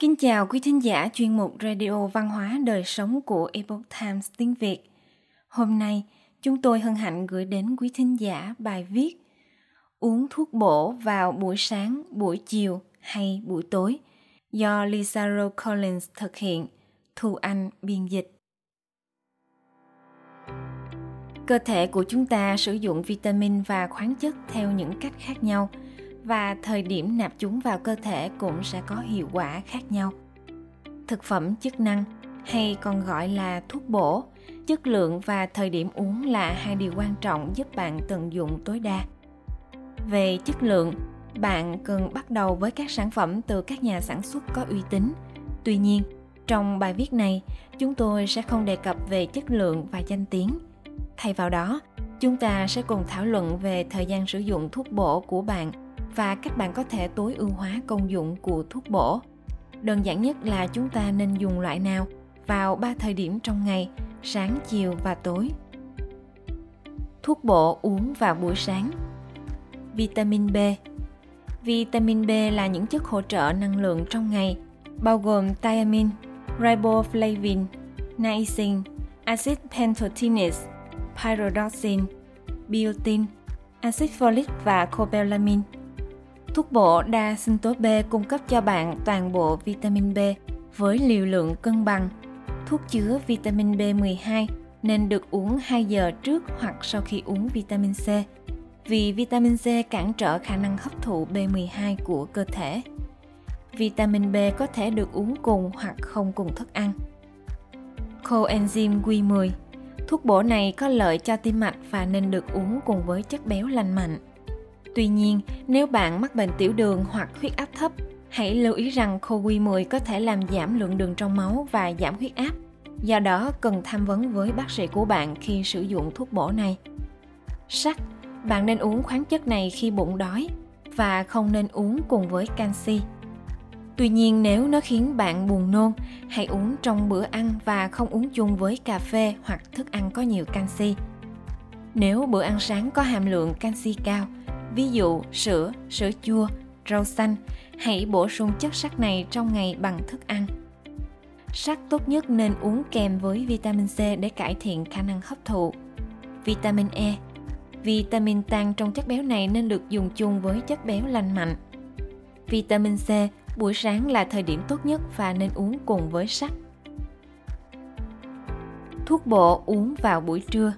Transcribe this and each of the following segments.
Kính chào quý thính giả chuyên mục Radio Văn hóa Đời Sống của Epoch Times tiếng Việt. Hôm nay, chúng tôi hân hạnh gửi đến quý thính giả bài viết Uống thuốc bổ vào buổi sáng, buổi chiều hay buổi tối do Lisa Rowe Collins thực hiện, Thu Anh biên dịch. Cơ thể của chúng ta sử dụng vitamin và khoáng chất theo những cách khác nhau – và thời điểm nạp chúng vào cơ thể cũng sẽ có hiệu quả khác nhau. Thực phẩm chức năng hay còn gọi là thuốc bổ, chất lượng và thời điểm uống là hai điều quan trọng giúp bạn tận dụng tối đa. Về chất lượng, bạn cần bắt đầu với các sản phẩm từ các nhà sản xuất có uy tín. Tuy nhiên, trong bài viết này, chúng tôi sẽ không đề cập về chất lượng và danh tiếng. Thay vào đó, chúng ta sẽ cùng thảo luận về thời gian sử dụng thuốc bổ của bạn và cách bạn có thể tối ưu hóa công dụng của thuốc bổ. Đơn giản nhất là chúng ta nên dùng loại nào vào ba thời điểm trong ngày, sáng, chiều và tối. Thuốc bổ uống vào buổi sáng. Vitamin B Vitamin B là những chất hỗ trợ năng lượng trong ngày, bao gồm thiamine, riboflavin, niacin, acid pentotinic, pyridoxine, biotin, axit folic và cobalamin. Thuốc bổ đa sinh tố B cung cấp cho bạn toàn bộ vitamin B với liều lượng cân bằng. Thuốc chứa vitamin B12 nên được uống 2 giờ trước hoặc sau khi uống vitamin C, vì vitamin C cản trở khả năng hấp thụ B12 của cơ thể. Vitamin B có thể được uống cùng hoặc không cùng thức ăn. Coenzyme Q10 Thuốc bổ này có lợi cho tim mạch và nên được uống cùng với chất béo lành mạnh. Tuy nhiên, nếu bạn mắc bệnh tiểu đường hoặc huyết áp thấp, hãy lưu ý rằng CoQ10 có thể làm giảm lượng đường trong máu và giảm huyết áp. Do đó, cần tham vấn với bác sĩ của bạn khi sử dụng thuốc bổ này. Sắt, bạn nên uống khoáng chất này khi bụng đói và không nên uống cùng với canxi. Tuy nhiên nếu nó khiến bạn buồn nôn, hãy uống trong bữa ăn và không uống chung với cà phê hoặc thức ăn có nhiều canxi. Nếu bữa ăn sáng có hàm lượng canxi cao, ví dụ sữa, sữa chua, rau xanh, hãy bổ sung chất sắt này trong ngày bằng thức ăn. Sắt tốt nhất nên uống kèm với vitamin C để cải thiện khả năng hấp thụ. Vitamin E Vitamin tan trong chất béo này nên được dùng chung với chất béo lành mạnh. Vitamin C buổi sáng là thời điểm tốt nhất và nên uống cùng với sắt. Thuốc bổ uống vào buổi trưa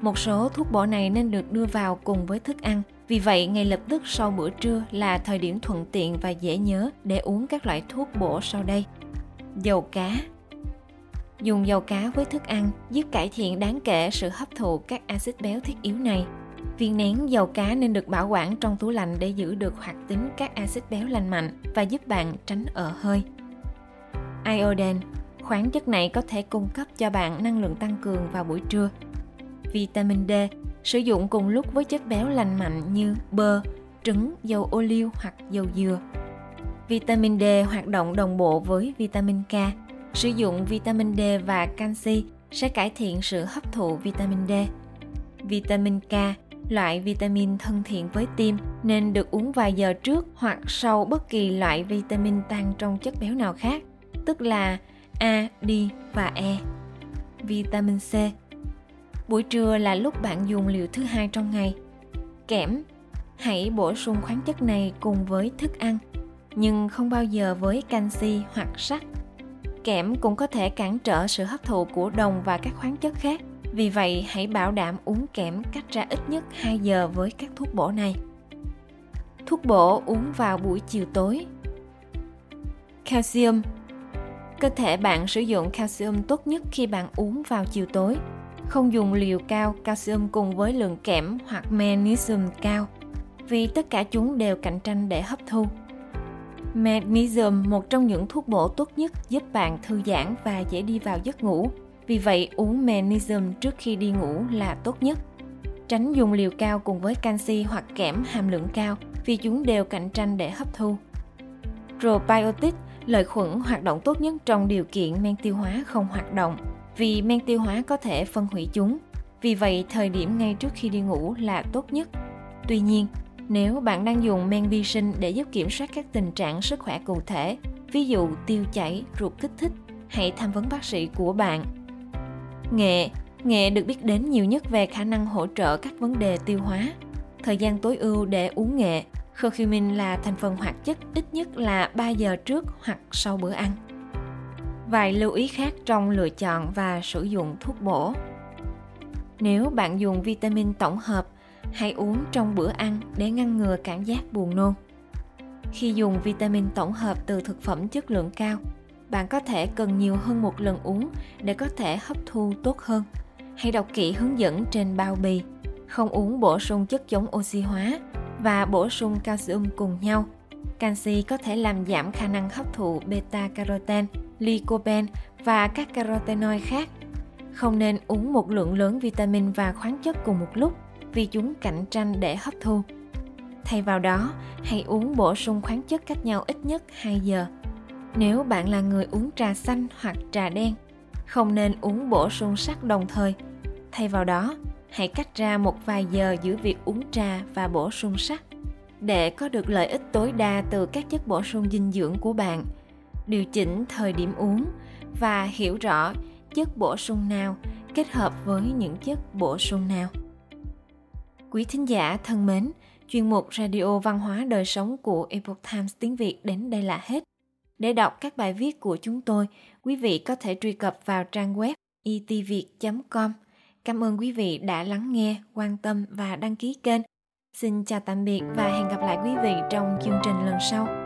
một số thuốc bổ này nên được đưa vào cùng với thức ăn. Vì vậy, ngay lập tức sau bữa trưa là thời điểm thuận tiện và dễ nhớ để uống các loại thuốc bổ sau đây. Dầu cá Dùng dầu cá với thức ăn giúp cải thiện đáng kể sự hấp thụ các axit béo thiết yếu này. Viên nén dầu cá nên được bảo quản trong tủ lạnh để giữ được hoạt tính các axit béo lành mạnh và giúp bạn tránh ở hơi. Iodine Khoáng chất này có thể cung cấp cho bạn năng lượng tăng cường vào buổi trưa vitamin D sử dụng cùng lúc với chất béo lành mạnh như bơ, trứng, dầu ô liu hoặc dầu dừa. Vitamin D hoạt động đồng bộ với vitamin K. Sử dụng vitamin D và canxi sẽ cải thiện sự hấp thụ vitamin D. Vitamin K, loại vitamin thân thiện với tim nên được uống vài giờ trước hoặc sau bất kỳ loại vitamin tan trong chất béo nào khác, tức là A, D và E. Vitamin C Buổi trưa là lúc bạn dùng liều thứ hai trong ngày. Kẽm, hãy bổ sung khoáng chất này cùng với thức ăn, nhưng không bao giờ với canxi hoặc sắt. Kẽm cũng có thể cản trở sự hấp thụ của đồng và các khoáng chất khác. Vì vậy, hãy bảo đảm uống kẽm cách ra ít nhất 2 giờ với các thuốc bổ này. Thuốc bổ uống vào buổi chiều tối. Calcium Cơ thể bạn sử dụng calcium tốt nhất khi bạn uống vào chiều tối không dùng liều cao calcium cùng với lượng kẽm hoặc magnesium cao vì tất cả chúng đều cạnh tranh để hấp thu. Magnesium, một trong những thuốc bổ tốt nhất giúp bạn thư giãn và dễ đi vào giấc ngủ. Vì vậy, uống magnesium trước khi đi ngủ là tốt nhất. Tránh dùng liều cao cùng với canxi hoặc kẽm hàm lượng cao vì chúng đều cạnh tranh để hấp thu. Probiotic, lợi khuẩn hoạt động tốt nhất trong điều kiện men tiêu hóa không hoạt động vì men tiêu hóa có thể phân hủy chúng. Vì vậy, thời điểm ngay trước khi đi ngủ là tốt nhất. Tuy nhiên, Nếu bạn đang dùng men vi sinh để giúp kiểm soát các tình trạng sức khỏe cụ thể, ví dụ tiêu chảy, ruột kích thích, hãy tham vấn bác sĩ của bạn. Nghệ Nghệ được biết đến nhiều nhất về khả năng hỗ trợ các vấn đề tiêu hóa. Thời gian tối ưu để uống nghệ, curcumin là thành phần hoạt chất ít nhất là 3 giờ trước hoặc sau bữa ăn. Vài lưu ý khác trong lựa chọn và sử dụng thuốc bổ. Nếu bạn dùng vitamin tổng hợp, hãy uống trong bữa ăn để ngăn ngừa cảm giác buồn nôn. Khi dùng vitamin tổng hợp từ thực phẩm chất lượng cao, bạn có thể cần nhiều hơn một lần uống để có thể hấp thu tốt hơn. Hãy đọc kỹ hướng dẫn trên bao bì. Không uống bổ sung chất chống oxy hóa và bổ sung calcium cùng nhau. Canxi có thể làm giảm khả năng hấp thụ beta carotene, lycopene và các carotenoid khác. Không nên uống một lượng lớn vitamin và khoáng chất cùng một lúc vì chúng cạnh tranh để hấp thu. Thay vào đó, hãy uống bổ sung khoáng chất cách nhau ít nhất 2 giờ. Nếu bạn là người uống trà xanh hoặc trà đen, không nên uống bổ sung sắt đồng thời. Thay vào đó, hãy cách ra một vài giờ giữa việc uống trà và bổ sung sắt để có được lợi ích tối đa từ các chất bổ sung dinh dưỡng của bạn. Điều chỉnh thời điểm uống và hiểu rõ chất bổ sung nào kết hợp với những chất bổ sung nào. Quý thính giả thân mến, chuyên mục Radio Văn hóa Đời Sống của Epoch Times tiếng Việt đến đây là hết. Để đọc các bài viết của chúng tôi, quý vị có thể truy cập vào trang web e itviet.com. Cảm ơn quý vị đã lắng nghe, quan tâm và đăng ký kênh. Xin chào tạm biệt và hẹn gặp lại quý vị trong chương trình lần sau.